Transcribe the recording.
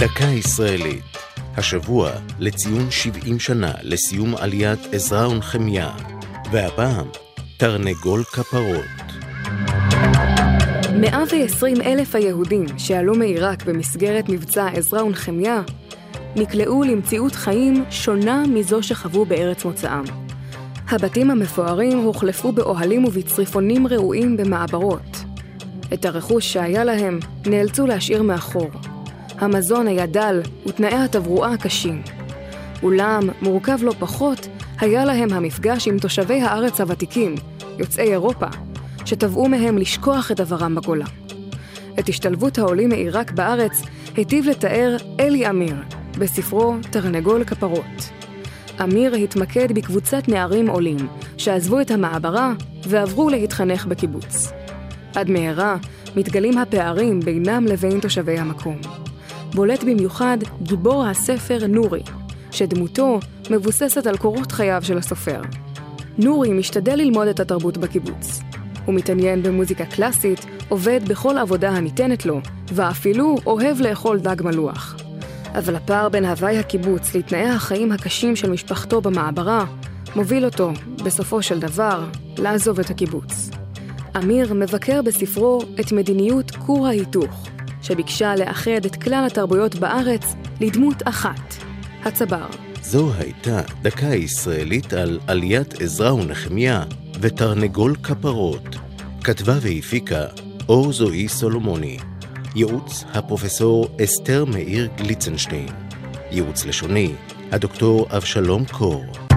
דקה ישראלית. השבוע לציון 70 שנה לסיום עליית עזרא ונחמיה, והפעם תרנגול כפרות. 120 אלף היהודים שעלו מעיראק במסגרת מבצע עזרא ונחמיה נקלעו למציאות חיים שונה מזו שחוו בארץ מוצאם. הבתים המפוארים הוחלפו באוהלים ובצריפונים רעועים במעברות. את הרכוש שהיה להם נאלצו להשאיר מאחור. המזון היה דל ותנאי התברואה קשים. אולם, מורכב לא פחות, היה להם המפגש עם תושבי הארץ הוותיקים, יוצאי אירופה, שתבעו מהם לשכוח את עברם בגולה. את השתלבות העולים מעיראק בארץ היטיב לתאר אלי אמיר בספרו תרנגול כפרות. אמיר התמקד בקבוצת נערים עולים שעזבו את המעברה ועברו להתחנך בקיבוץ. עד מהרה מתגלים הפערים בינם לבין תושבי המקום. בולט במיוחד גיבור הספר נורי, שדמותו מבוססת על קורות חייו של הסופר. נורי משתדל ללמוד את התרבות בקיבוץ. הוא מתעניין במוזיקה קלאסית, עובד בכל עבודה הניתנת לו, ואפילו אוהב לאכול דג מלוח. אבל הפער בין הוואי הקיבוץ לתנאי החיים הקשים של משפחתו במעברה, מוביל אותו, בסופו של דבר, לעזוב את הקיבוץ. אמיר מבקר בספרו את מדיניות כור ההיתוך, שביקשה לאחד את כלל התרבויות בארץ לדמות אחת, הצבר. זו הייתה דקה ישראלית על עליית עזרא ונחמיה ותרנגול כפרות. כתבה והפיקה אור זוהי סולומוני. ייעוץ הפרופסור אסתר מאיר גליצנשטיין. ייעוץ לשוני הדוקטור אבשלום קור.